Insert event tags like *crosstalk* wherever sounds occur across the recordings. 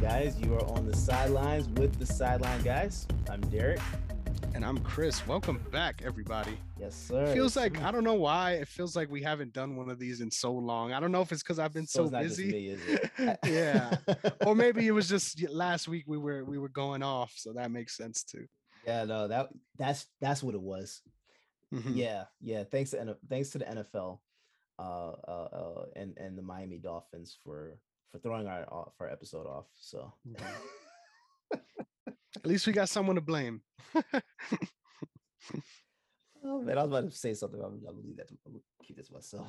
guys? You are on the sidelines with the sideline guys. I'm Derek. And I'm Chris. Welcome back, everybody. Yes, sir. Feels like I don't know why it feels like we haven't done one of these in so long. I don't know if it's because I've been so, just busy. me, *laughs* yeah, *laughs* or maybe it was just last week we were we were going off, so that makes sense too. yeah, no, that that's that's what it was. Mhm. Yeah, yeah. Thanks to thanks to the NFL, uh, uh, uh, and and the Miami Dolphins for for throwing our uh, off our episode off. So. *laughs* At least we got someone to blame. *laughs* Oh man, I was about to say something. I'm, I'm gonna leave that. To, I'm gonna keep this myself.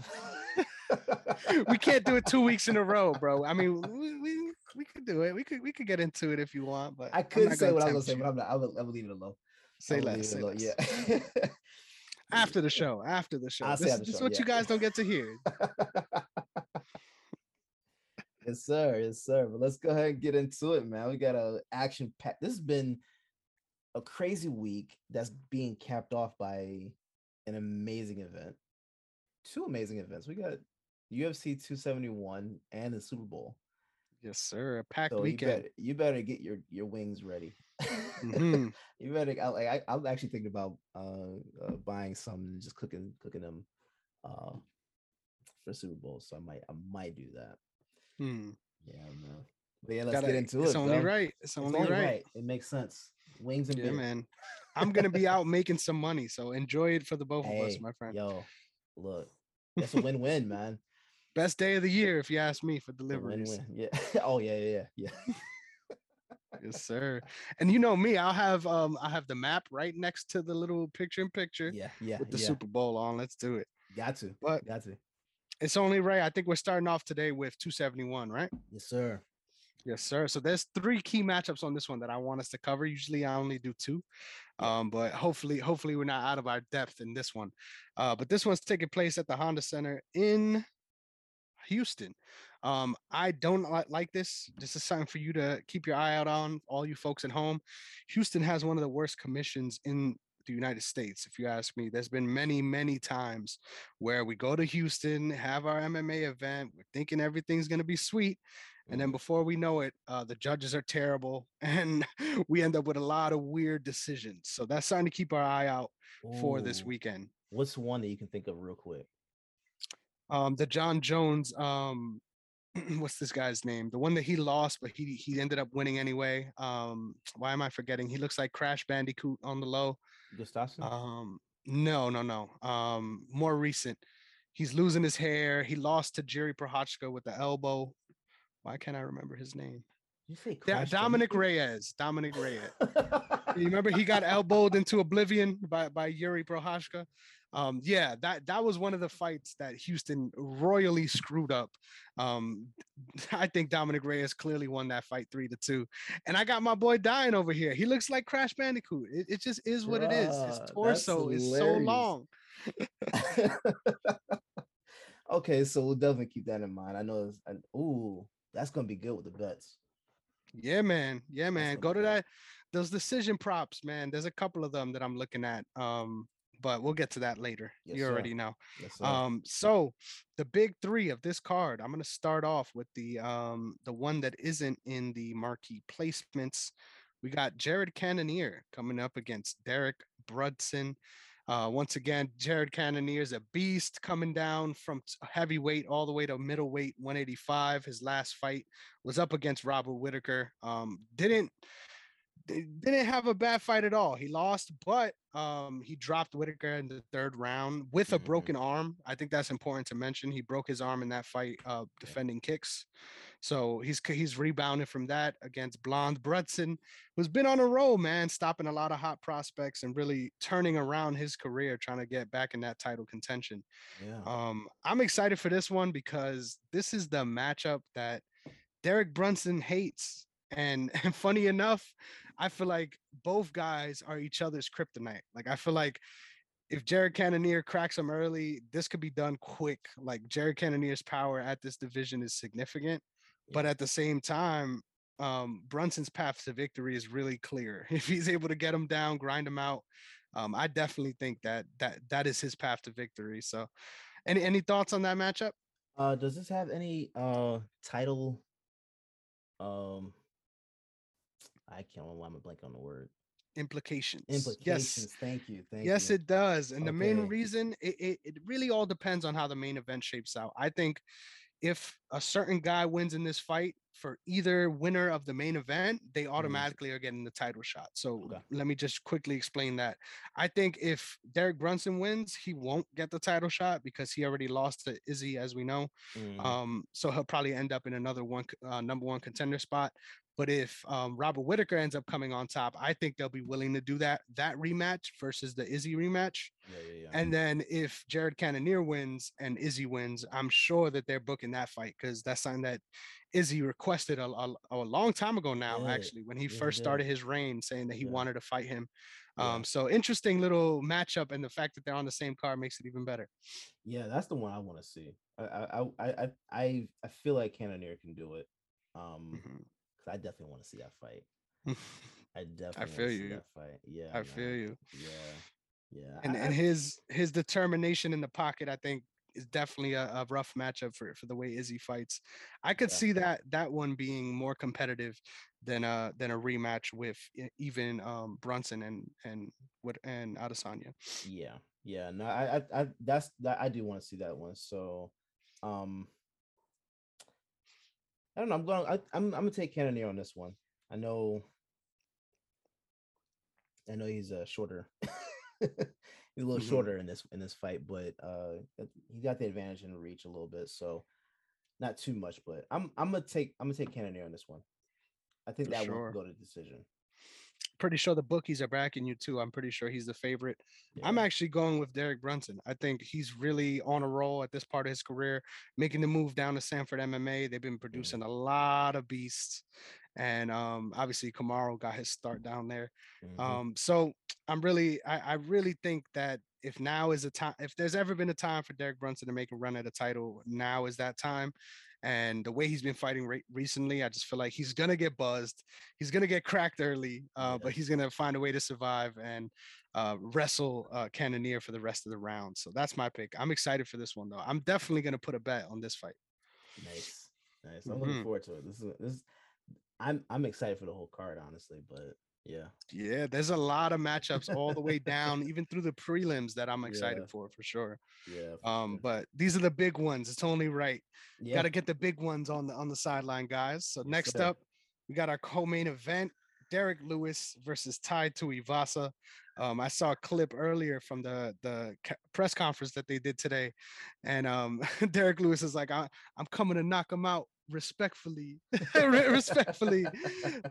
*laughs* we can't do it two weeks in a row, bro. I mean, we, we, we could do it. We could we could get into it if you want, but I could say what I was gonna say, but I'm not. I will, I'm gonna leave it alone. Say less. Say alone, less. Yeah. After the show. After the show. I'll This, the this is what you guys don't get to hear. Yes, sir. Yes, sir. But let's go ahead and get into it, man. We got a action pack. This has been a crazy week that's being capped off by an amazing event. Two amazing events. We got UFC 271 and the Super Bowl. Yes, sir. A packed So you weekend. better, you better get your your wings ready. Mhm. *laughs* you better. I, I, I'm actually thinking about uh, uh buying some and just cooking cooking them uh for Super Bowl. So I might I might do that. Hmm. Yeah, man. But yeah, let's Gotta- get into it's it. only bro. right. It's It's only, right. It makes sense. Wings and Yeah, beer. man. I'm gonna be out *laughs* making some money, so enjoy it for the both of us, my friend. Yo, look, that's a win-win, man. Best day of the year, if you ask me, for It's deliveries. win-win. Yeah. *laughs* oh yeah, yeah, yeah. yeah. *laughs* Yes, sir. And you know me, I'll have um I have the map right next to the little picture in picture Yeah, yeah, with the yeah. Super Bowl on. Let's do it. Got to, But got to. It's only right. I think we're starting off today with 271, right? Yes, sir. Yes, sir. So there's three key matchups on this one that I want us to cover. Usually I only do two. Um, but hopefully, hopefully we're not out of our depth in this one. Uh, but this one's taking place at the Honda Center in Houston. Um, I don't like this. This is something for you to keep your eye out on, all you folks at home. Houston has one of the worst commissions in the United States, if you ask me. There's been many, many times where we go to Houston, have our MMA event, we're thinking everything's gonna be sweet. And then before we know it, uh, the judges are terrible, *laughs* and we end up with a lot of weird decisions. So that's something to keep our eye out for this weekend. What's one that you can think of real quick? um the Jon Jones um *clears throat* what's this guy's name the one that he lost but he he ended up winning anyway um why am I forgetting he looks like Crash Bandicoot on the low Gustafsson? um no no no. Um more recent. He's losing his hair. He lost to Jerry Prochazka with the elbow. Why can't I remember his name? You say Da- Dominick Reyes Dominick Reyes. *laughs* You remember he got elbowed into oblivion by by Jiri Prochazka. Um, yeah, that that was one of the fights that Houston royally screwed up. Um, *laughs* I think Dominick Reyes clearly won that fight three to two, and I got my boy dying over here. He looks like Crash Bandicoot. It, it just is what it is. His torso is so long. *laughs* okay, so we'll definitely keep that in mind. I know. It's, ooh, that's gonna be good with the bets. Yeah, man. Yeah, man. Go to that. Those decision props, man. There's a couple of them that I'm looking at. Um, but we'll get to that later. Yes, you sir. already know. Yes. Um, so the big three of this card, I'm gonna start off with the um the one that isn't in the marquee placements. We got Jared Cannonier coming up against Derek Brunson. Uh, once again, Jared Cannonier is a beast coming down from heavyweight all the way to middleweight 185. His last fight was up against Robert Whitaker. Um, didn't di- didn't have a bad fight at all. He lost, but um, he dropped Whitaker in the third round with a Mhm. broken arm. I think that's important to mention. He broke his arm in that fight, uh, defending kicks. So he's he's rebounded from that against Blonde Brunson, who's been on a roll, man, stopping a lot of hot prospects and really turning around his career, trying to get back in that title contention. yeah. Um, I'm excited for this one because this is the matchup that Derek Brunson hates. And, and *laughs* funny enough, I feel like both guys are each other's kryptonite. Like I feel like if Jared Cannonier cracks him early, this could be done quick. Like Jared Cannonier's power at this division is significant, but at the same time, um, Brunson's path to victory is really clear. *laughs* If he's able to get him down, grind him out, um, I definitely think that that that is his path to victory. So, any any thoughts on that matchup? Uh, does this have any uh title um I can't remember why I'm blank on the word. Implications. Implications. Yes. Thank you. Thank yes, you. it does. And the main reason it, it, it really all depends on how the main event shapes out. I think if a certain guy wins in this fight for either winner of the main event, they automatically are getting the title shot. So Mm-hmm. Okay. let me just quickly explain that. I think if Derek Brunson wins, he won't get the title shot because he already lost to Izzy, as we know. Mhm. Um, so he'll probably end up in another one uh, number one contender spot. But if um, Robert Whitaker ends up coming on top, I think they'll be willing to do that that rematch versus the Izzy rematch. yeah, yeah, yeah. And then if Jared Cannonier wins and Izzy wins, I'm sure that they're booking that fight because that's something that Izzy requested a, a, a long time ago now, did. actually, when he Yeah, first did. started his reign, saying that he Yeah. wanted to fight him. Yeah. Um, so interesting little matchup, and the fact that they're on the same card makes it even better. Yeah, that's the one I want to see. I I I I I I feel like Cannonier can do it. Um, Mhm. 'Cause I definitely want to see that fight. *laughs* I definitely I feel you. that fight. Yeah, I feel you. Yeah, yeah. And I- and his his determination in the pocket, I think, is definitely a, a rough matchup for for the way Izzy fights. I could Yeah. see that that one being more competitive than a than a rematch with even um, Brunson and and what and Adesanya. yeah, yeah. No, I I, I that's that I do want to see that one. So, um, I don't know. I'm going. I, I'm I'm gonna take Cannonier on this one. I know. I know he's uh, shorter. *laughs* he's a little Mhm. shorter in this in this fight, but uh, he got the advantage in reach a little bit. So, not too much, but I'm I'm gonna take I'm gonna take Cannonier on this one. I think For that one sure. will go to decision. Pretty sure the bookies are backing you too. I'm pretty sure he's the favorite. I'm actually going with Derek Brunson. I think he's really on a roll at this part of his career, making the move down to Sanford MMA. They've been producing a lot of beasts. And um, obviously Kamaru got his start down there. Mhm. Um, so I'm really, I, I really think that if now is a time, if there's ever been a time for Derek Brunson to make a run at a title, now is that time. And the way he's been fighting re- recently, I just feel like he's gonna get buzzed. He's gonna get cracked early, uh, Yeah. but he's gonna find a way to survive and uh, wrestle uh, Cannonier for the rest of the round. So that's my pick. I'm excited for this one though. I'm definitely gonna put a bet on this fight. Nice, nice. I'm looking Mhm. forward to it. This is this. Is, I'm I'm excited for the whole card, honestly. But yeah, Yeah, there's a lot of matchups all the way down, *laughs* even through the prelims that I'm excited Yeah. for for sure. yeah. for Um, sure. but these are the big ones. It's only right. yeah, Got to get the big ones on the on the sideline, guys. So next up, we got our co-main event: Derek Lewis versus Tai Tuivasa. Um, I saw a clip earlier from the the press conference that they did today, and um, *laughs* Derek Lewis is like, I, "I'm coming to knock him out respectfully, *laughs* *laughs* respectfully." *laughs*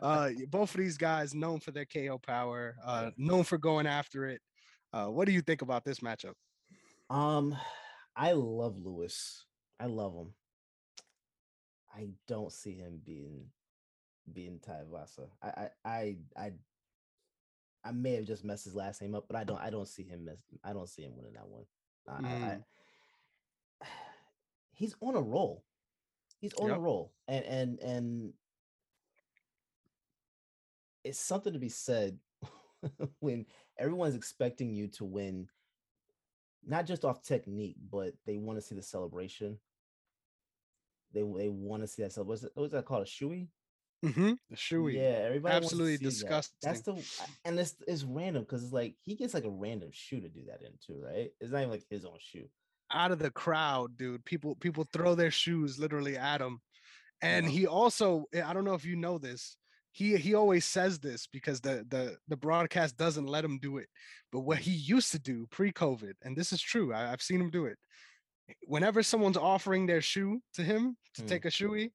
Uh, both of these guys known for their KO power, uh, known for going after it. Uh, what do you think about this matchup? Um, I love Lewis. I love him. I don't see him being being Tyvasa. I I I I I may have just messed his last name up, but I don't I don't see him mess, I don't see him winning that one. I, I, I *sighs* he's on a roll. He's on a Yep. roll. And and and it's something to be said *laughs* when everyone's expecting you to win not just off technique, but they want to see the celebration. They they want to see that celebration. What was that called? A shoey? Mm-hmm. The shoey. Yeah, everybody Absolutely see that. That's the and it's it's random because it's like he gets like a random shoe to do that in too, right? It's not even like his own shoe. Out of the crowd, dude. People people throw their shoes literally at him. And he also, eh, I don't know if you know this, he he always says this because the the the broadcast doesn't let him do it. But what he used to do pre-COVID, and this is true, I, I've seen him do it. Whenever someone's offering their shoe to him to Mm. take a shoey,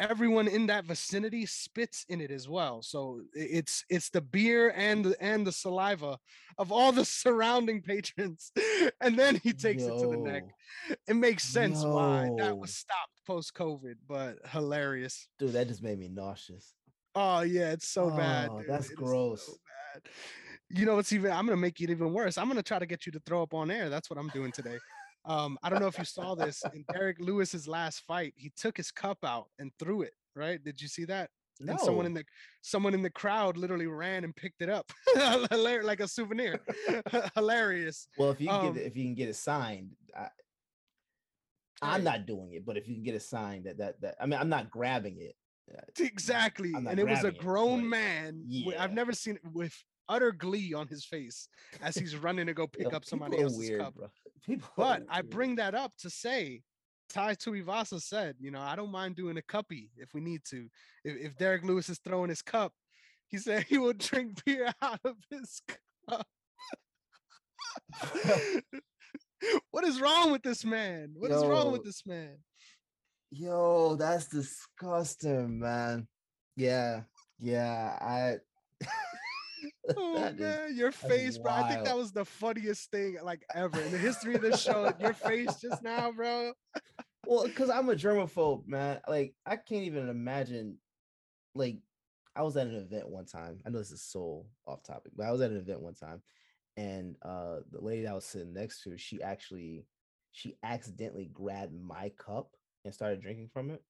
everyone in that vicinity spits in it as well. So it's it's the beer and the and the saliva of all the *laughs* surrounding patrons, *laughs* and then he takes it to the neck it makes sense why that was stopped post COVID, but hilarious. Dude, that just made me nauseous. Oh yeah, it's so bad. Oh, dude. that's It gross. So bad. You know, it's even. I'm gonna make it even worse. I'm gonna try to get you to throw up on air. That's what I'm doing today. Um, I don't know if you saw this in Derek Lewis's last fight. He took his cup out and threw it. Right? Did you see that? No, And someone in the someone in the crowd literally ran and picked it up, *laughs* like a souvenir. *laughs* Hilarious. well, if you can um, get it, if you can get it signed, I, I'm not doing it. But if you can get it signed, that that that I mean, I'm not grabbing it. Exactly. Not And it was a grabbing it, grown man. wi- I've never seen it with utter glee on his face as he's running to go pick Yo, up somebody else's weird, cup. bro. *laughs* People are But I bring that up to say, Tai Tuivasa said, you know, I don't mind doing a cuppy if we need to. If, if Derek Lewis is throwing his cup, he said *laughs* he will drink beer *laughs* out of his cup. what is wrong with this man? What is wrong with this man? Yo, that's disgusting, man. Yeah, yeah. I. Oh that is- man, your face, bro. I think that was the funniest thing like ever in the history of this show. Your face just now, bro. well, because I'm a germaphobe, man. Like, I can't even imagine. Like, I was at an event one time. I know this is so off topic, but I was at an event one time, and uh the lady that I was sitting next to, she actually, she accidentally grabbed my cup and started drinking from it.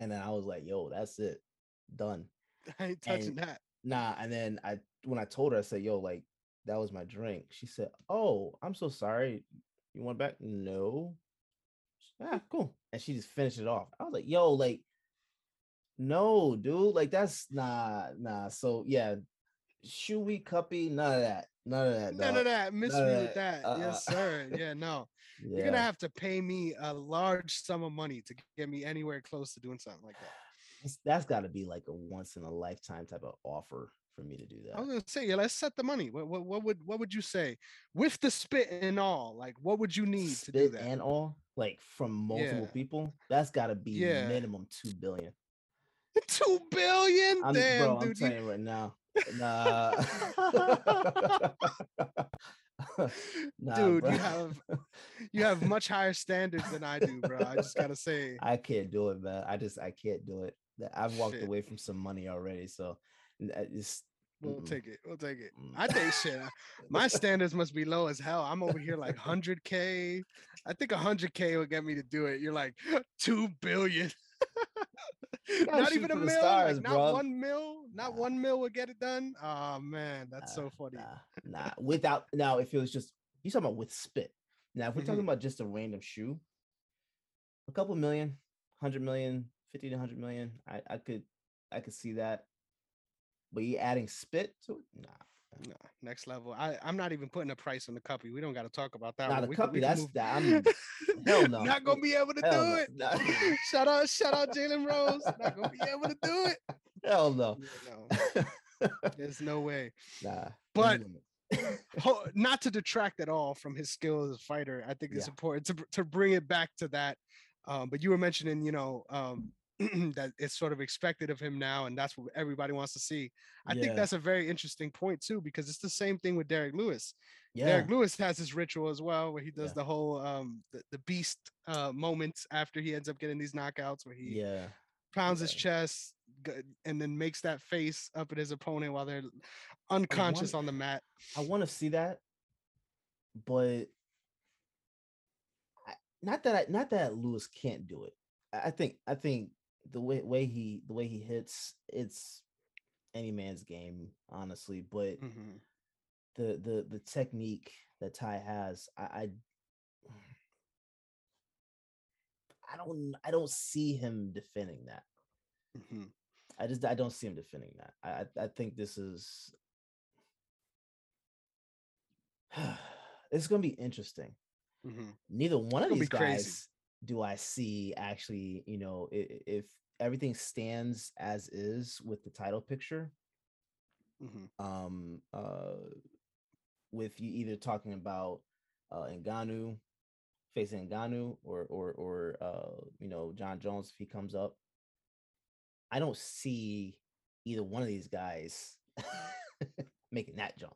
And then I was like, "Yo, that's it, done." *laughs* I ain't touching And- that. Nah, and then I when I told her, I said, "Yo, like that was my drink." She said, "Oh, I'm so sorry. You want back?" No. Ah, cool. And she just finished it off. I was like, "Yo, like, no, dude, like that's nah, nah." So yeah, shoey cuppy, none of that, none of that. None of that. Miss me with that. that. Yes, Uh-uh. sir. Uh. Yeah, no. Yeah. *laughs* You're gonna have to pay me a large sum of money to get me anywhere close to doing something like that. It's- that's got to be like a once in a lifetime type of offer for me to do that. I was gonna say, yeah, let's set the money. What, what, what would what would you say with the spit and all? Like, what would you need to do that? and all, like from multiple Yeah. people. That's got to be Yeah. minimum two billion. *laughs* Two billion? I'm, Damn, bro, I'm dude. you- telling you right now. Nah. *laughs* *laughs* Nah, dude, bro. you have you have much higher standards than I do, bro. I just gotta say. I can't do it, man. I just I can't do it. That- I've walked Shit. away from some money already, so just We'll mm-mm. take it. We'll take it. Mm. I think shit. uh, *laughs* My standards must be low as hell. I'm over here like 100k. I think 100k would get me to do it. You're like *gasps* two billion. *laughs* not even a mil. stars, like, not one mil. Not Nah. one mil would get it done. Oh man, that's so Nah, funny. Nah, nah. Without now, if it was just you talking about with spit. Now, if we're Mhm. talking about just a random shoe, a couple million, hundred million, fifty to hundred million, I I could I could see that. But you adding spit to it? Nah. No, next level. I I'm not even putting a price on the cuppy. We don't got to talk about that. Nah, one. the We cuppy, that's that. I'm hell no. *laughs* Not gonna be able to Hell do no. it. Nah. *laughs* shout out, shout out, Jalen Rose. Not gonna be able to do it. *laughs* hell no. No, there's no way. nah. But- not to detract at all from his skill as a fighter. I think it's Yeah. important to to bring it back to that. Um, but you were mentioning, you know, um, *clears throat* that it's sort of expected of him now, and that's what everybody wants to see. I Yeah. think that's a very interesting point too, because it's the same thing with Derek Lewis. yeah. Derek Lewis has his ritual as well, where he does Yeah. the whole um the, the beast uh moments after he ends up getting these knockouts, where he yeah. pounds his chest and then makes that face up at his opponent while they're unconscious on the mat. I want to see that, but I, not that I, not that Lewis can't do it. I think I think the way way he the way he hits it's any man's game, honestly. But Mhm. the the the technique that Ty has, I, I I don't I don't see him defending that. Mhm. I just I don't see him defending that. I I, think this is *sighs* it's gonna be interesting. Mhm. Neither one of these guys do I see actually, you know, i- if everything stands as is with the title picture, Mhm. um uh with you either talking about uh Ngannou facing Ngannou or or or uh you know Jon Jones if he comes up. I don't see either one of these guys *laughs* making that jump.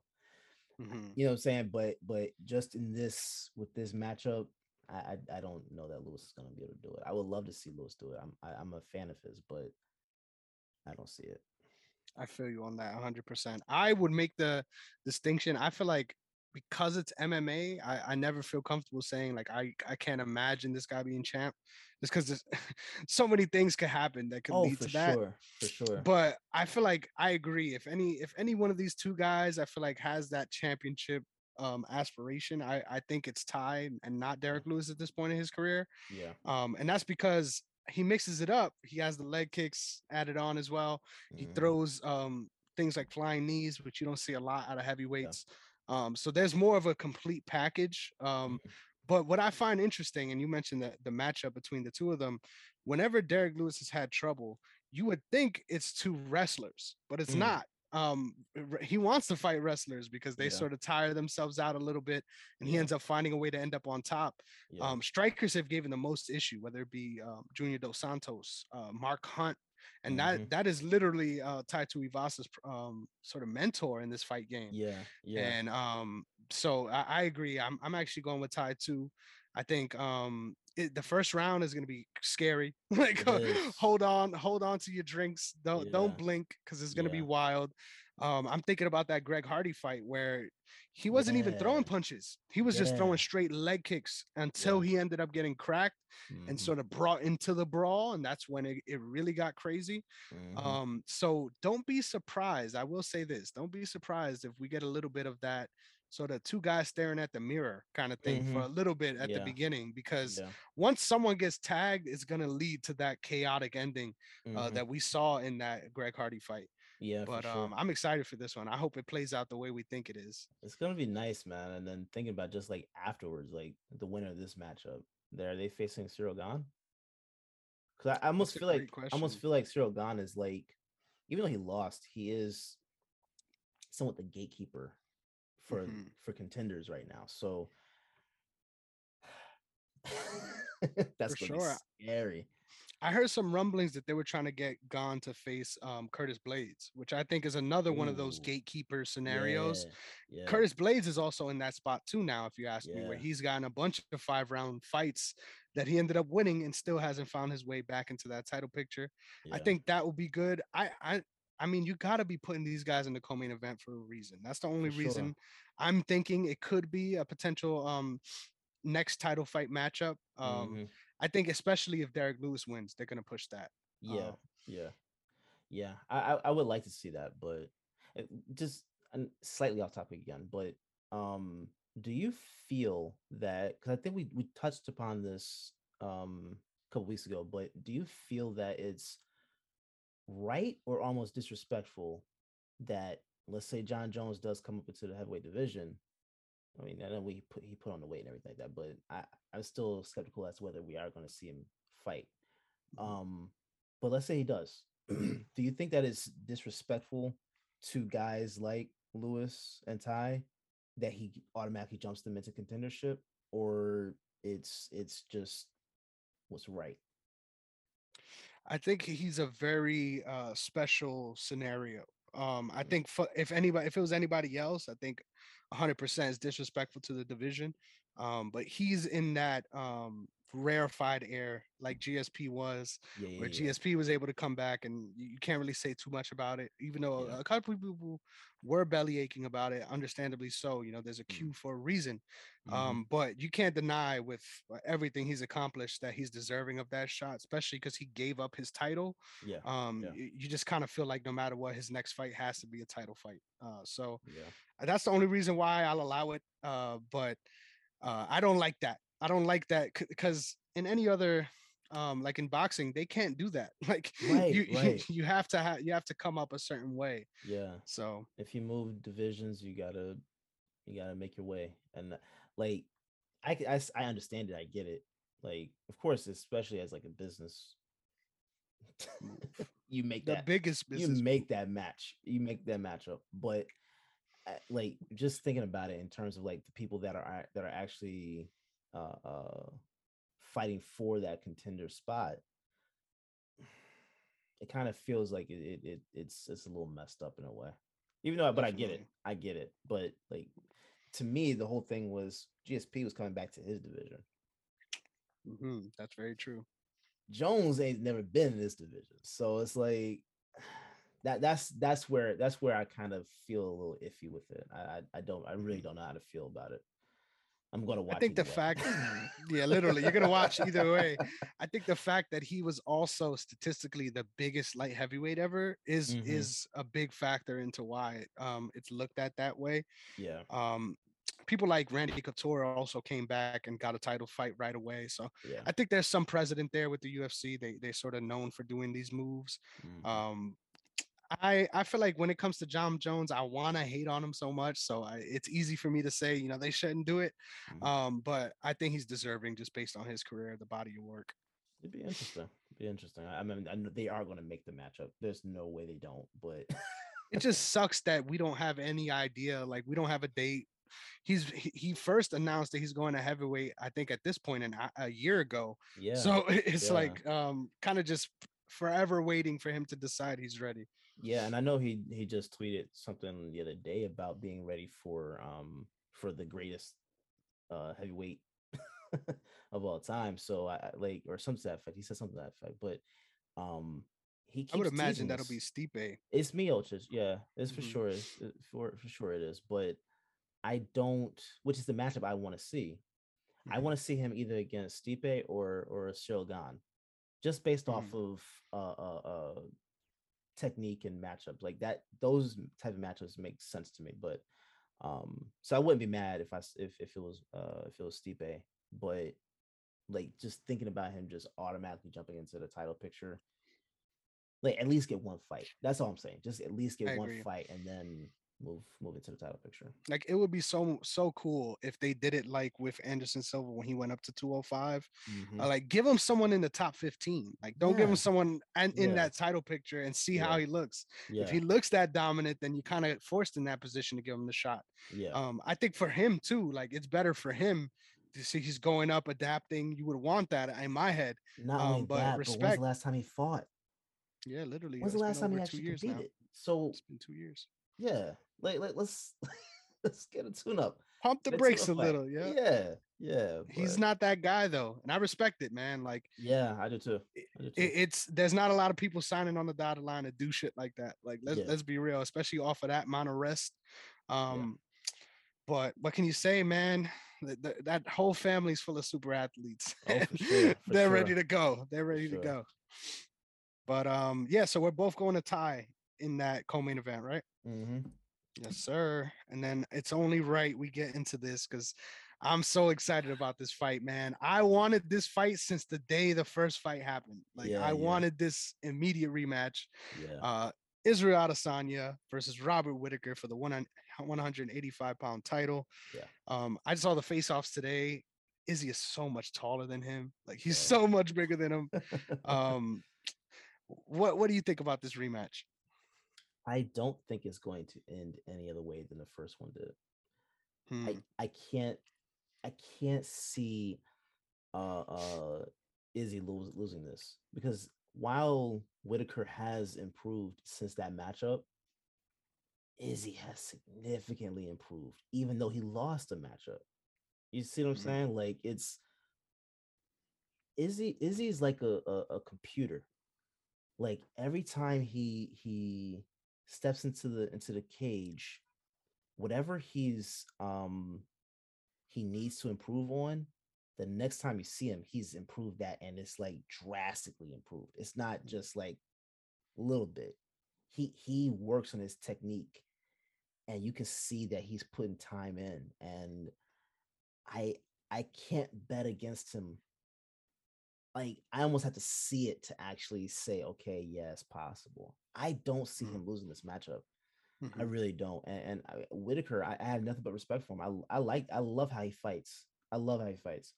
Mhm. You know what I'm saying? But but just in this with this matchup, I I, I don't know that Lewis is gonna be able to do it. I would love to see Lewis do it. I'm I, I'm a fan of his, but I don't see it. I feel you on that 100%. I would make the distinction. I feel like because it's MMA, I, I never feel comfortable saying like I, I can't imagine this guy being champ just because *laughs* so many things could happen that could Oh, lead to that. sure, for sure. But I feel like I agree. If any if any one of these two guys I feel like has that championship um aspiration, I, I think it's Ty and not Derek Lewis at this point in his career. yeah, Um, and that's because he mixes it up. He has the leg kicks added on as well. He Mhm. throws um things like flying knees, which you don't see a lot out of heavyweights. Um, so there's more of a complete package. Um, Mhm. but what I find interesting, and you mentioned that the matchup between the two of them, whenever Derek Lewis has had trouble, you would think it's two wrestlers, but it's Mm. not. Um, he wants to fight wrestlers because they Yeah. sort of tire themselves out a little bit, and he Yeah. ends up finding a way to end up on top. Yeah. Um, strikers have given the most issue, whether it be um, Junior Dos Santos, uh, Mark Hunt, and that that is literally uh, Tai Tuivasa's um, sort of mentor in this fight game. yeah. Yeah. And um, so I, I agree. I'm I'm actually going with Ty too. I think um it, the first round is going to be scary. *laughs* like hold on, hold on to your drinks. Don't Yeah. don't blink because it's going to be wild. Um, I'm thinking about that Greg Hardy fight where he wasn't even throwing punches. He was just throwing straight leg kicks until Yeah. he ended up getting cracked and Mhm. sort of brought into the brawl, and that's when it, it really got crazy. Mhm. Um, so don't be surprised. I will say this: don't be surprised if we get a little bit of that sort of two guys staring at the mirror kind of thing for a little bit at the beginning, because yeah. once someone gets tagged, it's gonna lead to that chaotic ending uh, Mhm. that we saw in that Greg Hardy fight. yeah. But sure. um, I'm excited for this one. I hope it plays out the way we think it is. It's gonna be nice, man. And then thinking about just like afterwards, like the winner of this matchup, there are they facing Ciryl Gane? Because I, I almost feel like great I almost feel like Ciryl Gane is like, even though he lost, he is somewhat the gatekeeper for Mhm. for contenders right now. So *sighs* that's For sure. scary. I heard some rumblings that they were trying to get Gane to face um, Curtis Blaydes, which I think is another one of those gatekeeper scenarios. Yeah, yeah. Curtis Blaydes is also in that spot too now, if you ask me, where he's gotten a bunch of five round fights that he ended up winning and still hasn't found his way back into that title picture. I think that will be good. I I I mean, you got to be putting these guys in the co-main event for a reason. That's the only For sure. reason I'm thinking it could be a potential um next title fight matchup. Um mhm. I think especially if Derek Lewis wins, they're gonna push that. Yeah, Um, yeah, yeah. I, I I would like to see that, but uh, just slightly off topic again. But um, do you feel that? Because I think we we touched upon this um a couple weeks ago. But do you feel that it's right or almost disrespectful that let's say Jon Jones does come up into the heavyweight division? I mean, I know we put he put on the weight and everything like that, but I I'm still skeptical as to whether we are going to see him fight. Mhm. Um, but let's say he does. *clears throat* Do you think that is disrespectful to guys like Lewis and Ty that he automatically jumps them into contendership, or it's it's just what's right? I think he's a very uh, special scenario. Um, I Mm. think for, if anybody, if it was anybody else, I think 100% is disrespectful to the division. Um, but he's in that um, rarefied air like GSP was, Yeah, where yeah. GSP was able to come back, and you can't really say too much about it, even though a couple people were belly aching about it, understandably so. You know, there's a Mhm. queue for a reason. Mhm. Um, but you can't deny with uh, everything he's accomplished that he's deserving of that shot, especially because he gave up his title. yeah, Um, Yeah. you just kind of feel like no matter what, his next fight has to be a title fight. Uh, so yeah, uh, that's the only reason why I'll allow it. Uh, but uh, I don't like that. I don't like that because in any other, um, like in boxing, they can't do that. *laughs* Like Right, you, you, right. you have to have you have to come up a certain way. yeah. So if you move divisions, you gotta you gotta make your way. And uh, I, I understand it, I get it. Like, of course, especially as like a business, *laughs* you make the that biggest you make that match, you make that matchup. But uh, like just thinking about it in terms of like the people that are that are actually uh uh fighting for that contender spot it kind of feels like it, it, it it's it's a little messed up in a way. Even though but i get it i get it but like to me the whole thing was gsp was coming back to his division. Mhm, that's very true. jones ain't never been in this division so it's like that that's that's where that's where i kind of feel a little iffy with it. I i, I don't i really don't know how to feel about it i'm gonna watch I think the way. fact, *laughs* *laughs* yeah, literally, you're gonna watch either way. I think the fact that he was also statistically the biggest light heavyweight ever is Mhm. is a big factor into why um, it's looked at that way. yeah Um, people like Randy Couture also came back and got a title fight right away. So Yeah. I think there's some precedent there with the UFC. They they sort of known for doing these moves. Mhm. Um, I I feel like when it comes to Jon Jones, I want to hate on him so much, so I, it's easy for me to say you know they shouldn't do it. Mhm. Um, but I think he's deserving just based on his career, the body of work. It'd be interesting. It'd be interesting. I mean, I they are going to make the matchup. There's no way they don't. But *laughs* It just sucks that we don't have any idea. Like we don't have a date. He's he, first announced that he's going to heavyweight. I think at this point in a, a year ago. yeah, So *laughs* it's yeah. like um kind of just forever waiting for him to decide he's ready. Yeah, and I know he he just tweeted something the other day about being ready for um for the greatest uh heavyweight *laughs* of all time. So I I- like or something to that effect. He said something to that effect, but um he I would imagine that'll us. be Stipe. It's me, Miocic, yeah, it's for Mhm. sure. It's, it- for for sure it is, but I don't. Which is the matchup I want to see. I Mhm. want to see him either against Stipe or or Shogun, just based off Mhm. of uh, uh uh technique and matchup like that. Those type of matchups make sense to me, but um, so I wouldn't be mad if I if if it was uh if it was Stipe, but like just thinking about him just automatically jumping into the title picture like at least get one fight. That's all I'm saying. Just at least get I one agree. fight and then move move into the title picture. Like it would be so so cool if they did it like with Anderson Silva when he went up to 205. Mhm. Uh, like give him someone in the top 15. Like don't give him someone and in Yeah. that title picture and see how he looks. yeah, If he looks that dominant, then you kind of get forced in that position to give him the shot. yeah, Um, I think for him too, like it's better for him to see he's going up, adapting. You would want that in my head. Not um, only but that, but when's respect- the last time he fought? Yeah, literally. When's the last time he actually competed? now. So It's been two years. yeah, like, like let's *laughs* let's get a tune up. Pump the brakes a little, yeah. yeah, yeah. He's not that guy though, and I respect it, man. Like Yeah, I do too. I do too. it's there's not a lot of people signing on the dotted line to do shit like that. Like let's Yeah. let's be real, especially off of that amount of rest. Um, but what can you say, man? Th- th- that whole family's full of super athletes. *laughs* Oh, for sure, for They're ready to go. They're ready to go. But um, yeah. So we're both going to tie in that co-main event, right? hmm Yes, sir. And then it's only right we get into this because I'm so excited about this fight, man. I wanted this fight since the day the first fight happened. Like Yeah, I yeah. wanted this immediate rematch. Yeah, Uh Israel Adesanya versus Robert Whitaker for the one 185 pound title. Yeah. Um, I saw the face-offs today. Izzy is so much taller than him. Like he's Yeah. so much bigger than him. *laughs* Um, what what do you think about this rematch? I don't think it's going to end any other way than the first one did. Hmm, I I can't I can't see uh uh Izzy lose, losing this because while Whitaker has improved since that matchup, Izzy has significantly improved, even though he lost the matchup. You see what I'm Mhm. saying? Like it's Izzy Izzy's like a, a a computer. Like every time he he steps into the into the cage, whatever he's um he needs to improve on, the next time you see him, he's improved that and it's like drastically improved. It's not just like a little bit. He he works on his technique and you can see that he's putting time in and I I can't bet against him. Like I almost have to see it to actually say, okay, yeah, it's possible. I don't see Mhm. him losing this matchup. I mhm. really don't. And, and I, Whitaker, I, I have nothing but respect for him. I I like I love how he fights. I love how he fights.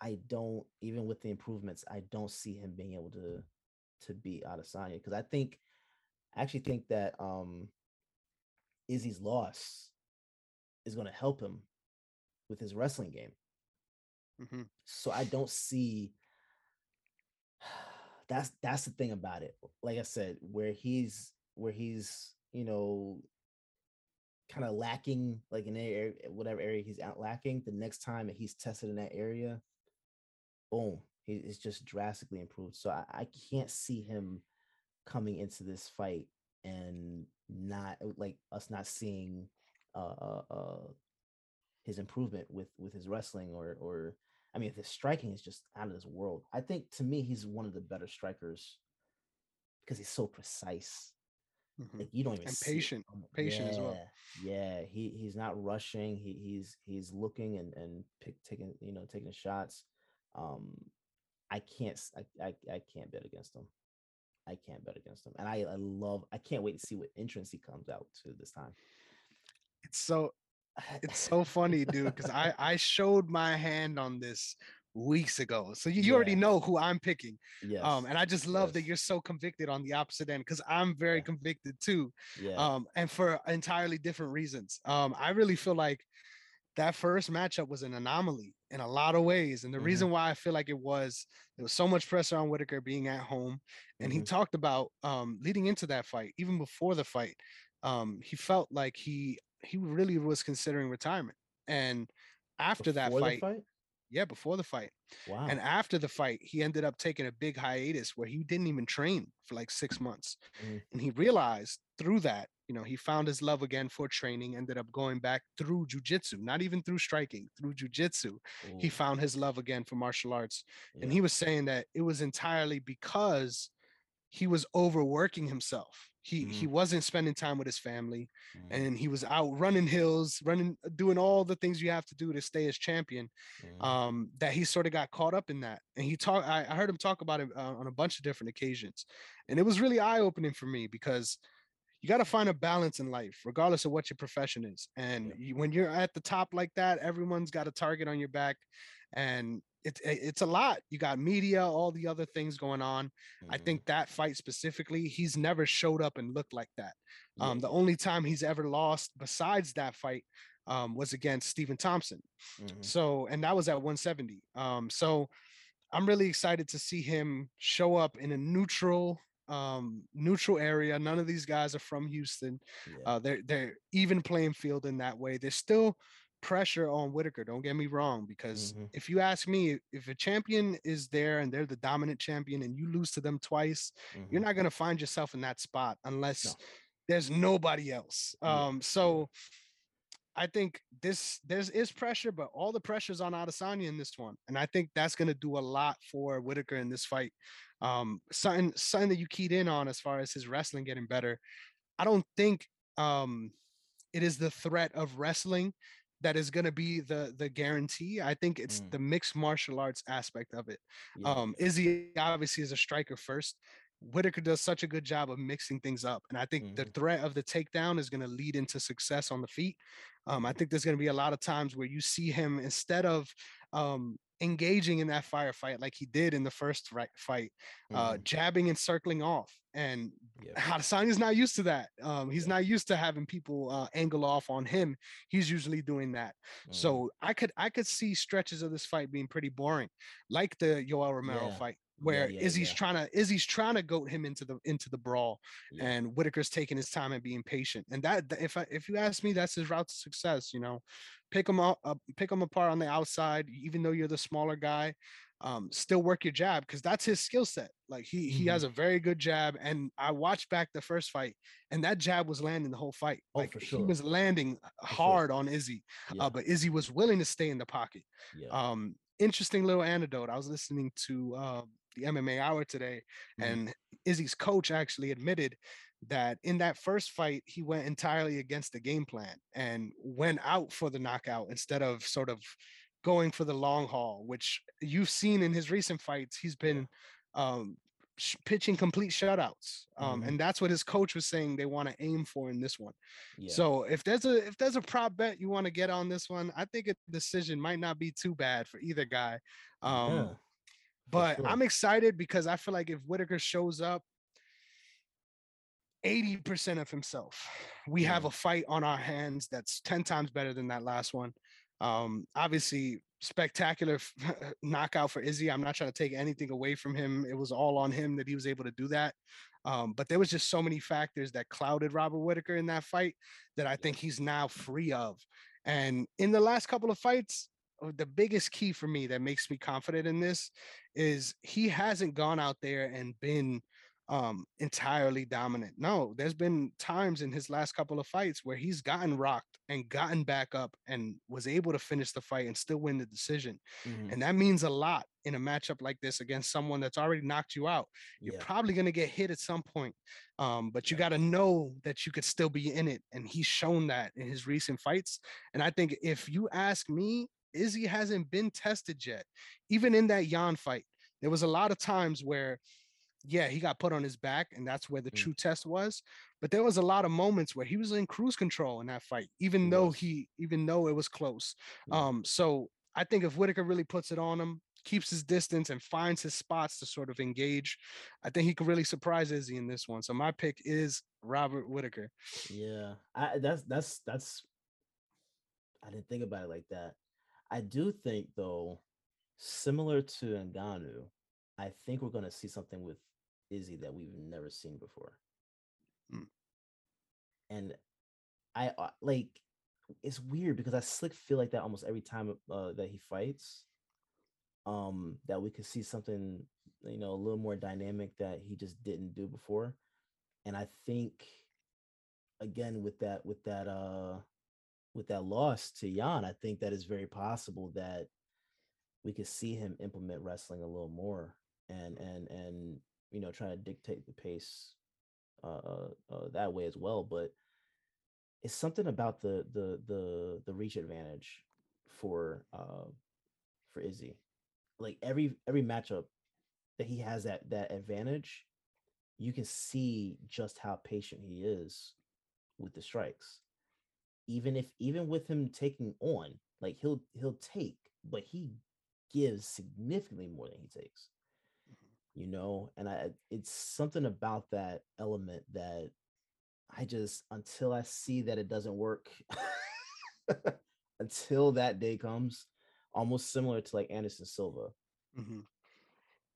I don't even with the improvements, I don't see him being able to to beat Adesanya because I think I actually think that um Izzy's loss is going to help him with his wrestling game. Mhm. So I don't see that's that's the thing about it. Like I said, where he's where he's, you know, kind of lacking like in area whatever area he's out lacking, the next time that he's tested in that area, boom, he is just drastically improved. So I, I can't see him coming into this fight and not like us not seeing uh uh, uh his improvement with with his wrestling or or I mean his striking is just out of this world. I think to me he's one of the better strikers because he's so precise. Mhm. Like you don't even And patient, patient as well. Yeah, yeah. He he's not rushing. He he's he's looking and and pick taking you know taking shots. Um, I can't I I can't bet against him. I can't bet against him, and I I love. I can't wait to see what entrance he comes out to this time. It's so it's so funny, dude, because I I showed my hand on this weeks ago. So you, you already know who I'm picking. yes, Um, and I just love that you're so convicted on the opposite end because I'm very Yeah. convicted too. yeah, Um, and for entirely different reasons. Um, I really feel like that first matchup was an anomaly in a lot of ways. And the Mhm. reason why I feel like it was, there was so much pressure on Whitaker being at home. And he Mhm. talked about um, leading into that fight, even before the fight, um, he felt like he he really was considering retirement. And after that Before the fight, fight. yeah, before the fight, Wow. and after the fight, he ended up taking a big hiatus where he didn't even train for like six months. Mhm. And he realized through that, you know, he found his love again for training, ended up going back through jujitsu, not even through striking, through jujitsu. He found his love again for martial arts. And he was saying that it was entirely because he was overworking himself. He he wasn't spending time with his family Mhm, and he was out running hills, running, doing all the things you have to do to stay as champion mhm. um, that he sort of got caught up in that. And he talked, I, I heard him talk about it uh, on a bunch of different occasions. And it was really eye opening for me because you got to find a balance in life, regardless of what your profession is. And Yep. you, when you're at the top like that, everyone's got a target on your back. And it, it- it's a lot. You got media, all the other things going on. I Mhm. think that fight specifically, he's never showed up and looked like that. Yeah, Um, the only time he's ever lost besides that fight um, was against Stephen Thompson. Mhm. So, and that was at 170. Um, so I'm really excited to see him show up in a neutral, um, neutral area. None of these guys are from Houston. Yeah. Uh, they're they're even playing field in that way. they're still pressure on Whitaker. Don't get me wrong, because Mhm. if you ask me, if a champion is there and they're the dominant champion and you lose to them twice, you're Mhm. not going to find yourself in that spot unless No. there's nobody else. Yeah, Um, so I think this there's is pressure, but all the pressure's on Adesanya in this one, and I think that's going to do a lot for Whitaker in this fight. Um, something something that you keyed in on as far as his wrestling getting better. I don't think um, it is the threat of wrestling that is going to be the the guarantee. I think it's Mm. the mixed martial arts aspect of it. Yeah, Um, Izzy obviously is a striker first. Whitaker does such a good job of mixing things up, and I think the Mhm. threat of the takedown is going to lead into success on the feet. Um, I think there's going to be a lot of times where you see him instead of um, engaging in that firefight like he did in the first ri- fight, uh, Mhm. jabbing and circling off. And Yep. *laughs* Adesanya's not used to that. Um, he's Yeah. not used to having people uh, angle off on him. He's usually doing that. Mhm. So I could I could see stretches of this fight being pretty boring, like the Yoel Romero Yeah. fight, where yeah, Izzy's yeah. trying to Izzy's trying to goat him into the into the brawl, Yeah. and Whitaker's taking his time and being patient. And that if I, if you ask me, that's his route to success. You know, pick him up, uh, pick him apart on the outside, even though you're the smaller guy. Um, still work your jab because that's his skill set. Like he he Mm-hmm. has a very good jab, and I watched back the first fight, and that jab was landing the whole fight. Oh, like for he was landing sure. hard on Izzy, yeah. uh, but Izzy was willing to stay in the pocket. yeah. Um, interesting little anecdote. I was listening to uh, the MMA Hour today, Mhm. and Izzy's coach actually admitted that in that first fight, he went entirely against the game plan and went out for the knockout instead of sort of going for the long haul, which you've seen in his recent fights. He's been um, sh- pitching complete shutouts, um, Mhm. and that's what his coach was saying they want to aim for in this one. yeah. So if there's a if there's a prop bet you want to get on this one, I think a decision might not be too bad for either guy. Um, Yeah, but sure. I'm excited because I feel like if Whitaker shows up 80% of himself, we have a fight on our hands that's 10 times better than that last one. Um, obviously, spectacular *laughs* knockout for Izzy. I'm not trying to take anything away from him. It was all on him that he was able to do that. Um, but there was just so many factors that clouded Robert Whitaker in that fight that I think he's now free of. And in the last couple of fights, the biggest key for me that makes me confident in this is he hasn't gone out there and been um entirely dominant. No, there's been times in his last couple of fights where he's gotten rocked and gotten back up and was able to finish the fight and still win the decision. Mhm. And that means a lot in a matchup like this against someone that's already knocked you out. You're Yeah. probably going to get hit at some point. Um, but you Yeah. got to know that you could still be in it. And he's shown that in his recent fights. And I think if you ask me, Izzy hasn't been tested yet. Even in that Jan fight, there was a lot of times where, yeah, he got put on his back, and that's where the Mm. true test was. But there was a lot of moments where he was in cruise control in that fight, even though was. he, even though it was close. Yeah. Um, so I think if Whitaker really puts it on him, keeps his distance, and finds his spots to sort of engage, I think he could really surprise Izzy in this one. So my pick is Robert Whitaker. Yeah, I that's that's that's. I didn't think about it like that. I do think though, similar to Ngannou, I think we're going to see something with Izzy that we've never seen before. Mm. And I uh, like it's weird because I slick feel like that almost every time uh, that he fights. Um, that we could see something, you know, a little more dynamic that he just didn't do before. And I think again with that with that uh with that loss to Jan, I think that is very possible that we could see him implement wrestling a little more and and and you know try to dictate the pace uh, uh, uh that way as well. But it's something about the the the the reach advantage for uh for Izzy. Like every every matchup that he has that that advantage, you can see just how patient he is with the strikes. Even if even with him taking on, like he'll he'll take, but he gives significantly more than he takes. You know, and I it's something about that element that I just until I see that it doesn't work *laughs* until that day comes, almost similar to like Anderson Silva. Mhm.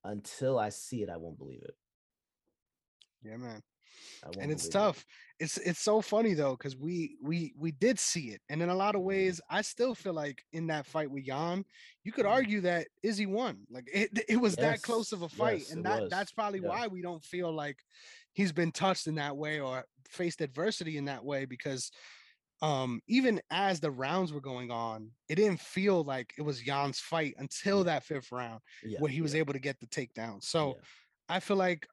Until I see it, I won't believe it. Yeah, man. And it's believe it. tough it's it's so funny though because we we we did see it and in a lot of Mhm. ways i still feel like in that fight with jan you could Mhm. argue that izzy won like it, *laughs* it was that close of a fight yes, and that that's probably Yeah. why we don't feel like he's been touched in that way or faced adversity in that way because um even as the rounds were going on it didn't feel like it was jan's fight until that fifth round Yeah, where he was yeah, able to get the takedown so. I feel like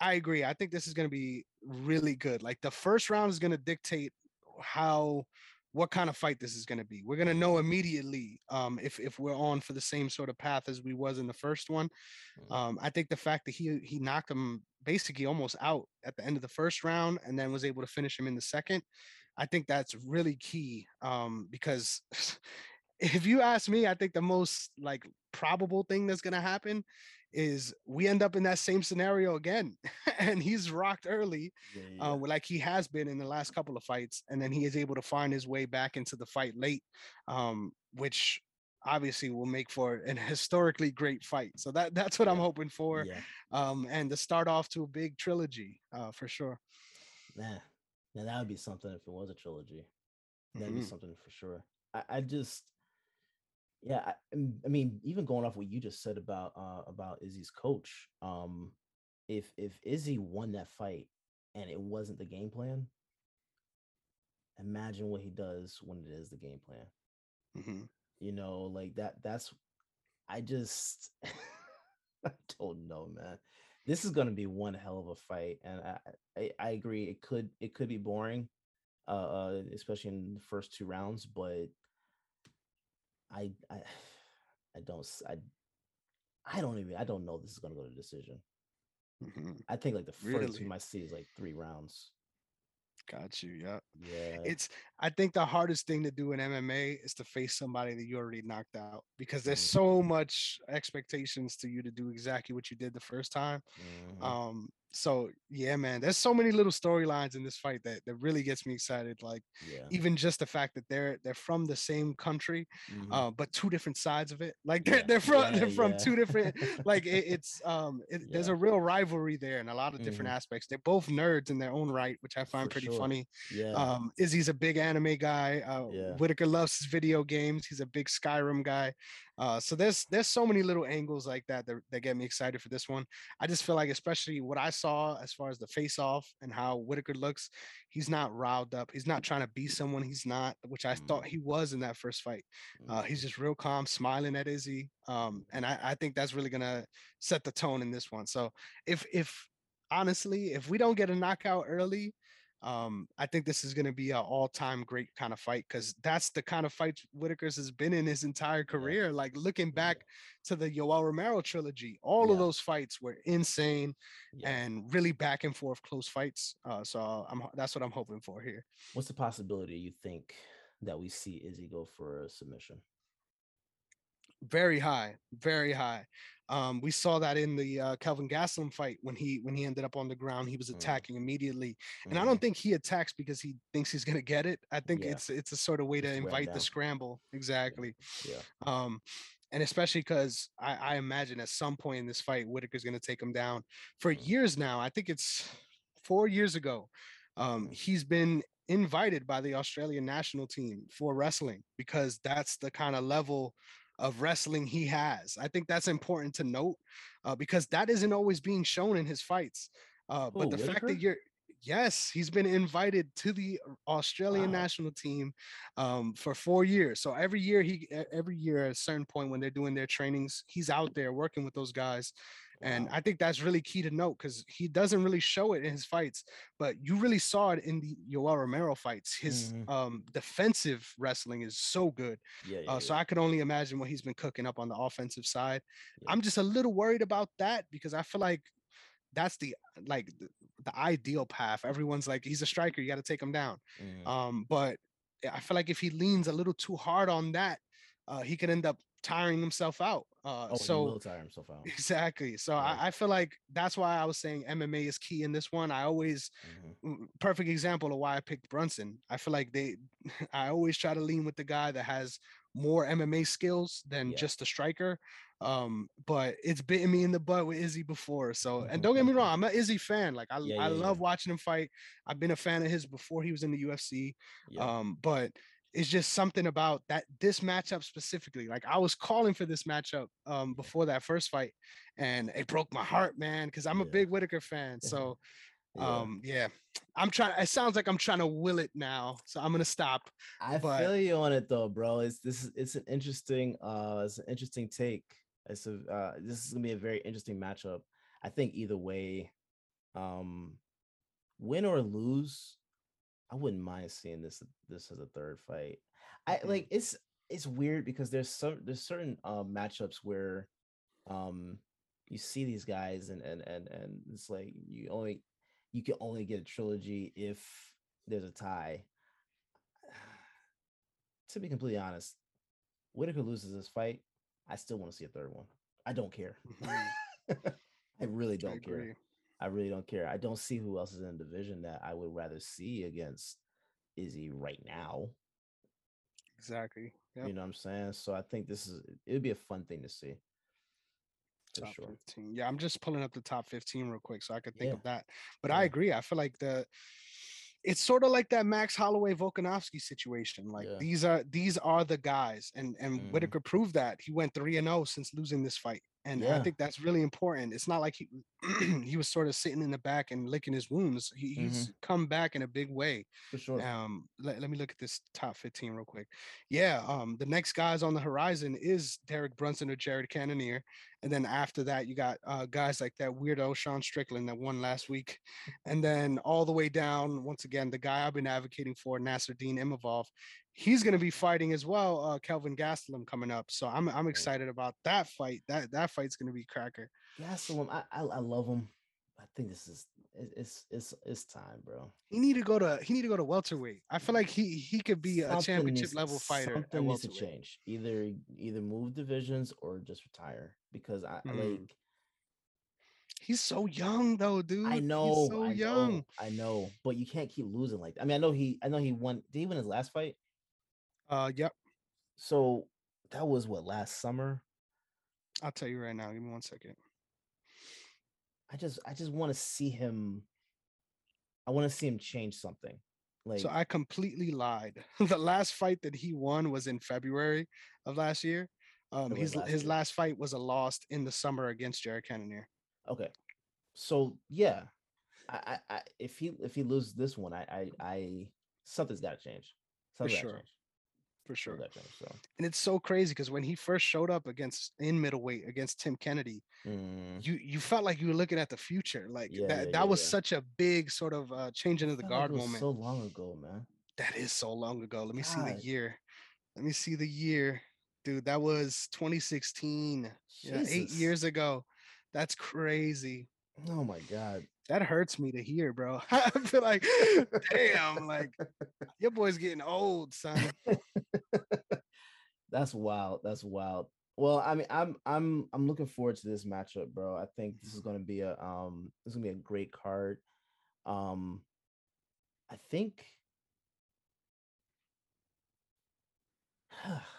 I agree. I think this is going to be really good. Like the first round is going to dictate how what kind of fight this is going to be. We're going to know immediately um, if if we're on for the same sort of path as we was in the first one. Mhm. Um, I think the fact that he he knocked him basically almost out at the end of the first round and then was able to finish him in the second. I think that's really key um, because *laughs* if you ask me, I think the most like probable thing that's going to happen is we end up in that same scenario again *laughs* and he's rocked early Yeah, yeah, uh, like he has been in the last couple of fights and then he is able to find his way back into the fight late um, which obviously will make for an *laughs* historically great fight so that that's what i'm hoping for yeah. um, and to start off to a big trilogy uh, for sure Nah, now that would be something if it was a trilogy. That'd be Mhm. something for sure. I, I just, yeah, I, I mean, even going off what you just said about uh about Izzy's coach, um, if if Izzy won that fight and it wasn't the game plan, imagine what he does when it is the game plan. Mhm. You know, like that. That's, I just, *laughs* I don't know, man. This is gonna be one hell of a fight, and I, I, I agree. It could, it could be boring, uh, uh, especially in the first two rounds. But I, I, *sighs* I don't, I I don't even, I don't know. This is gonna go to decision. Mhm. I think like the first Really? we might see is like three rounds. got you yeah Yeah, it's i think the hardest thing to do in mma is to face somebody that you already knocked out because there's Mhm. so much expectations to you to do exactly what you did the first time mhm, um so yeah man there's so many little storylines in this fight that that really gets me excited like yeah. even just the fact that they're they're from the same country mhm, uh but two different sides of it. Like they're, Yeah, they're from yeah, they're from two different *laughs* like it, it's um it, there's a real rivalry there in a lot of different Mhm. aspects. They're both nerds in their own right which i find For pretty sure. funny. Yeah, um izzy's a big anime guy uh Yeah. whitaker loves his video games. He's a big skyrim guy Uh, so there's there's so many little angles like that, that that get me excited for this one. I just feel like, especially what I saw as far as the face off and how Whitaker looks, he's not riled up. He's not trying to be someone he's not, which I thought Mm, he was in that first fight. Uh, he's mhm, just real calm, smiling at Izzy, um, and I, I think that's really gonna set the tone in this one. So if if honestly, if we don't get a knockout early, um, I think this is going to be an all-time great kind of fight because that's the kind of fights Whitaker's has been in his entire Yeah, career. Like looking yeah, back to the Yoel Romero trilogy, all of those fights were insane yeah. and really back and forth close fights. Uh, so I'm that's what I'm hoping for here. What's the possibility you think that we see Izzy go for a submission? Very high, very high. Um, we saw that in the uh, Kelvin Gastelum fight when he when he ended up on the ground, he was Mm, attacking immediately, and I mhm, don't think he attacks because he thinks he's gonna get it. I think Yeah, it's it's a sort of way to invite the scramble. Exactly. yeah. Um, and especially because I, I imagine at some point in this fight, Whitaker's gonna take him down. For mm, years now, I think it's four years ago. Um, he's been invited by the Australian national team for wrestling because that's the kind of level of wrestling he has. I think that's important to note uh, because that isn't always being shown in his fights. Uh, but the fact that you're Yes, he's been invited to the Australian Wow. national team um, for four years. So every year, he every year at a certain point when they're doing their trainings, he's out there working with those guys. And Wow. I think that's really key to note because he doesn't really show it in his fights, but you really saw it in the Yoel Romero fights. His Mhm, um, defensive wrestling is so good. Yeah, yeah, Uh, so yeah, I could only imagine what he's been cooking up on the offensive side. yeah. I'm just a little worried about that because I feel like that's the like the, the ideal path. Everyone's like, he's a striker, you got to take him down. mhm. Um, but I feel like if he leans a little too hard on that, uh, he could end up tiring himself out. Uh, Oh, he so will tire himself out. exactly. So Yeah. I, I feel like that's why I was saying MMA is key in this one. I always mhm, mm, perfect example of why I picked Brunson. I feel like they *laughs* I always try to lean with the guy that has more MMA skills than Yeah. just a striker. Um, but it's bitten me in the butt with Izzy before. So and don't get me wrong, *laughs* I'm an Izzy fan. Like I, Yeah, I love yeah. watching him fight. I've been a fan of his before he was in the UFC. Yeah. Um, but it's just something about that this matchup specifically. Like I was calling for this matchup um before that first fight, and it broke my heart, man, because I'm a big Whitaker fan. So yeah. um yeah i'm trying it sounds like i'm trying to will it now so i'm gonna stop I but- feel you on it though, bro. It's this is it's an interesting uh it's an interesting take. It's a uh this is gonna be a very interesting matchup. I think either way, um win or lose, I wouldn't mind seeing this this as a third fight. I like it's it's weird because there's some there's certain um matchups where um you see these guys and and and and it's like you only you can only get a trilogy if there's a tie *sighs* to be completely honest, Whitaker loses this fight, I still want to see a third one. I don't care. Mhm. *laughs* I really don't care. I really don't care. I don't see who else is in the division that I would rather see against Izzy right now. exactly yep. You know what I'm saying? So I think this is it would be a fun thing to see. For top sure. 15 yeah i'm just pulling up the top 15 real quick so i could think Yeah. of that but i agree i feel like the it's sort of like that max holloway volkanovski situation like Yeah. these are these are the guys and and Mhm. whitaker proved that he went 3 and 0 since losing this fight and i think that's really important it's not like he *clears throat* he was sort of sitting in the back and licking his wounds he, Mm-hmm. he's come back in a big way For sure. um let, let me look at this top 15 real quick yeah um the next guys on the horizon is derek brunson or jared cannonier and then after that you got uh guys like that weirdo sean strickland that won last week and then all the way down once again the guy i've been advocating for nassourdine imavov he's going to be fighting as well uh kelvin gastelum coming up so i'm i'm excited about that fight that that fight's going to be cracker Gastelum, I, I I love him. I think this is it's it's it's time, bro. he need to go to he need to go to welterweight i feel like he he could be a championship needs- level fighter Something needs to change. Either either move divisions or just retire because I Hmm. like He's so young though, dude. I He's know, so I young. know, I know, but you can't keep losing like that. I mean, I know he, I know he won. Did he win his last fight? Uh, yep. So that was what last summer. I'll tell you right now. Give me one second. I just, I just want to see him. I want to see him change something. Like, So I completely lied. *laughs* the last fight that he won was in February of last year. Um, his last his year. last fight was a loss in the summer against Jared Cannonier. Okay. So yeah, I, I, I if he if he loses this one, I I, I something's got to change. Something's sure. got to change. For sure. Something's gotta change. So And it's so crazy because when he first showed up against in middleweight against Tim Kennedy, mm, you you felt like you were looking at the future. Like Yeah, that yeah, that yeah, was such a big sort of uh change into the guard was moment. So long ago, man. That is so long ago. Let me see the year. Let me see the year. Dude, that was 2016. Yeah, eight years ago. That's crazy. Oh my god. That hurts me to hear, bro. *laughs* I feel like, damn, like *laughs* your boy's getting old, son. That's wild. That's wild. Well, I mean, I'm I'm I'm looking forward to this matchup, bro. I think this is going to be a um this is to be a great card. Um I think *sighs* *sighs*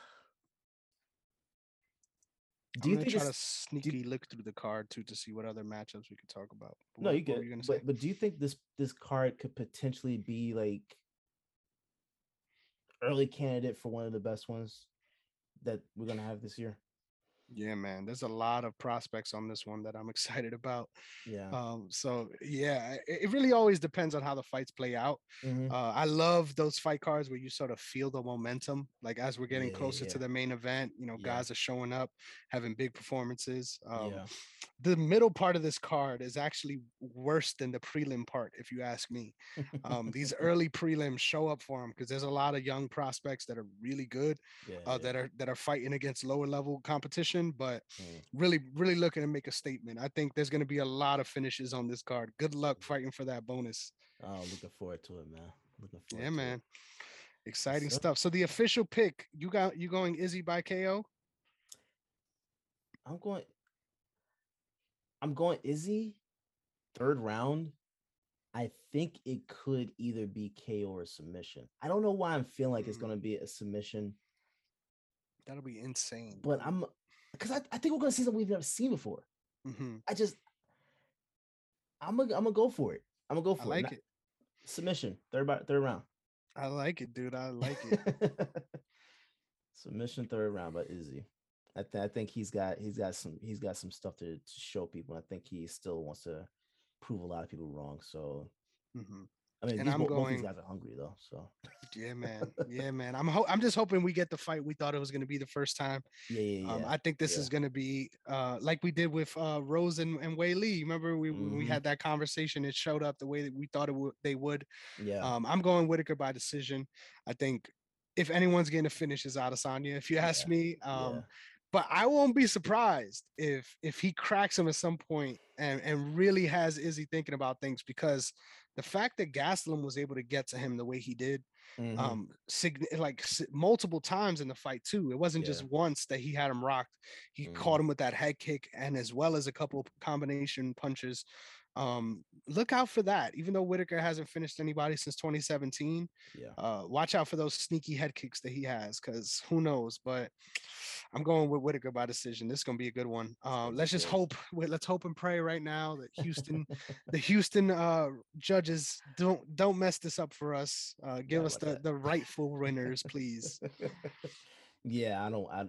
Do I'm you think try to sneaky look through the card too to see what other matchups we could talk about. But No, what- you get you but but do you think this this card could potentially be like early candidate for one of the best ones that we're going to have this year? Yeah, man. There's a lot of prospects on this one that I'm *laughs* excited about. Yeah. Um, so yeah, it, it really always depends on how the fights play out. Mhm. Uh, I love those fight cards where you sort of feel the momentum, like as we're getting Yeah, closer yeah. to the main event. You know, Yeah. guys are showing up, having big performances. Um. The middle part of this card is actually worse than the prelim part, if you ask me. Um, these *laughs* early prelims show up for them because there's a lot of young prospects that are really good, yeah, uh, that are that are fighting against lower level competition, but Mm. really, really looking to make a statement. I think there's going to be a lot of finishes on this card. Good luck fighting for that bonus. Oh, looking forward to it, man. Looking forward Yeah, man. It. Exciting stuff. So the official pick, you got you going Izzy by KO? I'm going I'm going Izzy third round. I think it could either be KO or submission. I don't know why I'm feeling like it's Mm. going to be a submission, That'll be insane. but I'm because I, I think we're going to see something we've never seen before. Mhm. I just I'm gonna I'm gonna go for it. I'm gonna go I for like Not- it. Submission third by third round. I like it, dude. I like it. *laughs* Submission third round by Izzy. I, th- I think he's got he's got some he's got some stuff to, to show people. I think he still wants to prove a lot of people wrong. So Mhm. I mean, And these, I'm both these going- guys are hungry though. So Yeah, man. Yeah, man. I'm ho- I'm just hoping we get the fight we thought it was going to be the first time. yeah, yeah, yeah. Um, I think this yeah. is going to be uh, like we did with uh, Rose and, and Weili. Remember we when we had that conversation? It showed up the way that we thought it would. They would. yeah. Um, I'm going Whitaker by decision. I think if anyone's going to finish is Adesanya, if you ask Yeah, me. Um. But I won't be surprised if if he cracks him at some point and and really has Izzy thinking about things because the fact that Gastelum was able to get to him the way he did, Mhm. um, sign- like s- multiple times in the fight too. It wasn't just once that he had him rocked. He Mhm. caught him with that head kick and as well as a couple of combination punches. Um, look out for that. Even though Whitaker hasn't finished anybody since 2017, yeah. uh, watch out for those sneaky head kicks that he has, because who knows? But I'm going with Whitaker by decision. This is gonna be a good one. Uh, let's just hope. *laughs* Let's hope and pray right now that Houston, *laughs* the Houston uh, judges don't don't mess this up for us. Uh, give Yeah, us the that. the rightful *laughs* winners, please. yeah, I don't. I,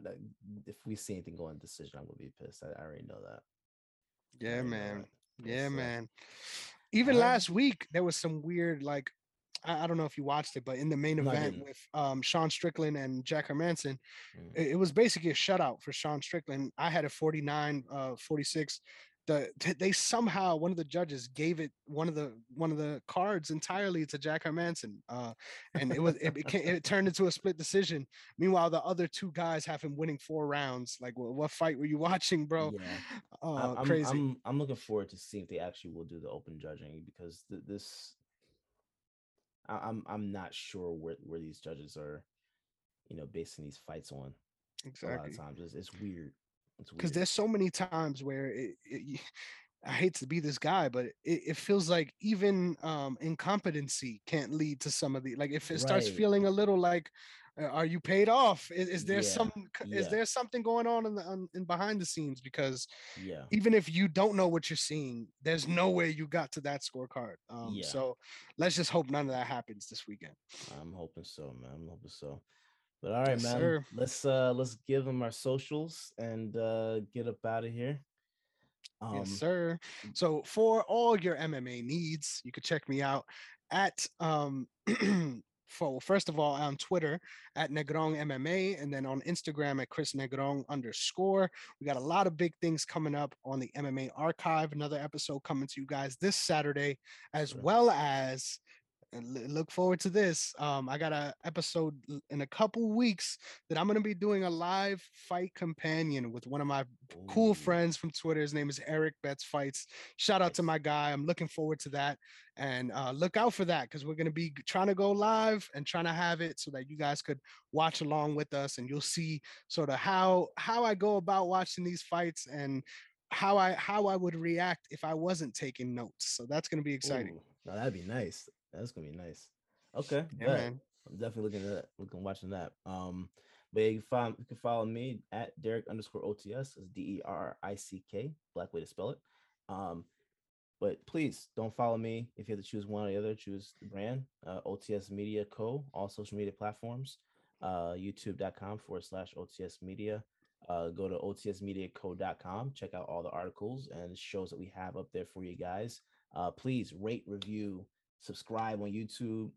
if we see anything going decision, I'm gonna be pissed. I, I already know that. Yeah, man. Yeah, sir. man. Even Alright. last week there was some weird like I, I don't know if you watched it, but in the main event with um Sean Strickland and Jack Hermansson, Mm. it, it was basically a shutout for Sean Strickland. I had a 49, uh 46. The t- they somehow one of the judges gave it one of the one of the cards entirely to Jack Hermansson. Uh and it was it, became, it turned into a split decision. Meanwhile, the other two guys have him winning four rounds. Like, wh- what fight were you *laughs* watching, bro? Yeah. Uh, I'm, crazy. I'm I'm looking forward to seeing if they actually will do the open judging because th- this I, I'm I'm not sure where where these judges are, you know, basing these fights on. Exactly. A lot of times it's, it's weird. Because there's so many times where it, it, *sighs* I hate to be this guy, but it, it feels like even um, incompetency can't lead to some of the like if it starts Right. feeling a little like, uh, are you paid off? Is, is there Yeah, some c- is there something going on in the on, in behind the scenes? Because yeah. even if you don't know what you're seeing, there's no way you got to that scorecard. Um, Yeah. So let's just hope none of that happens this weekend. I'm hoping so, man. I'm hoping so. But all right, Yes, man. sir. Let's uh let's give them our socials and uh get up out of here. Um yes, sir. So for all your MMA needs, you can check me out at um *clears throat* for first of all on Twitter at Negron MMA and then on Instagram at Chris Negron underscore. We got a lot of big things coming up on the MMA archive. Another episode coming to you guys this Saturday, as well as look forward to this. Um, I got an episode in a couple weeks that I'm gonna be doing a live fight companion with one of my cool friends from Twitter. His name is Eric Betts Fights. Shout out to my guy. I'm looking forward to that. And uh, look out for that because we're going to be trying to go live and trying to have it so that you guys could watch along with us and you'll see sort of how how I go about watching these fights and how I how I would react if I wasn't taking notes. So that's going to be exciting. Ooh, that'd be nice. That's gonna be nice. Okay, Yeah. I'm definitely looking at that, looking watching that. Um, but yeah, you can find you can follow me at Derek underscore OTS. It's D E R I C K, black way to spell it. Um, but please don't follow me if you have to choose one or the other. Choose the brand, uh, OTS Media Co. All social media platforms, uh, YouTube.com forward slash OTS Media. Uh, go to OTSMediaCo.com. Check out all the articles and shows that we have up there for you guys. Uh, please rate, review, subscribe on YouTube.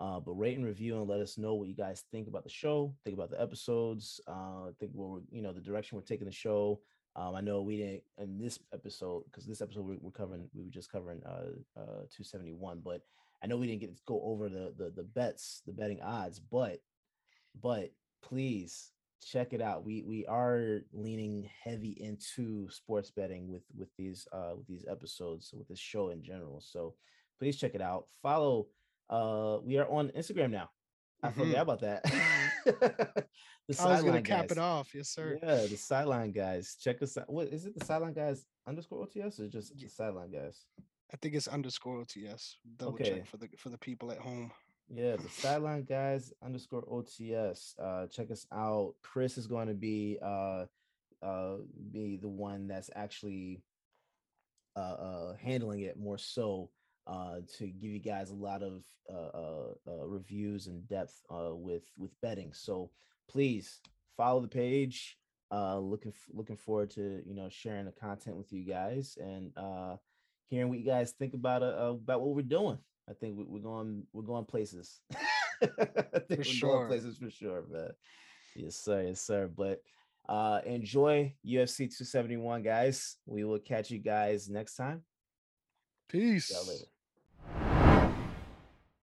Uh, but rate and review and let us know what you guys think about the show, think about the episodes, uh, think what we're, you know, the direction we're taking the show. Um, I know we didn't in this episode because this episode we're, we're covering, we were just covering uh, uh, 271, but I know we didn't get to go over the, the the bets, the betting odds, but but please check it out. We we are leaning heavy into sports betting with with these uh with these episodes with this show in general. So please check it out. Follow uh we are on Instagram now. I Mhm. forgot about that. *laughs* the I was to cap guys. it off. Yes, sir. Yeah, the sideline guys. Check us out. What is it? The sideline guys underscore OTS or just the sideline guys? I think it's underscore OTS. Double Okay. check for the for the people at home. Yeah, the sideline guys underscore OTS. Uh, check us out. Chris is going to be uh, uh, be the one that's actually uh, uh, handling it more so uh, to give you guys a lot of uh, uh, uh, reviews and depth uh, with with betting. So please follow the page. Uh, looking looking forward to you know sharing the content with you guys and uh, hearing what you guys think about uh, about what we're doing. I think we, we're going we're going places. *laughs* We're sure. places for sure, man. Yes, sir. Yes, sir. But uh enjoy UFC 271, guys. We will catch you guys next time. Peace. See y'all later.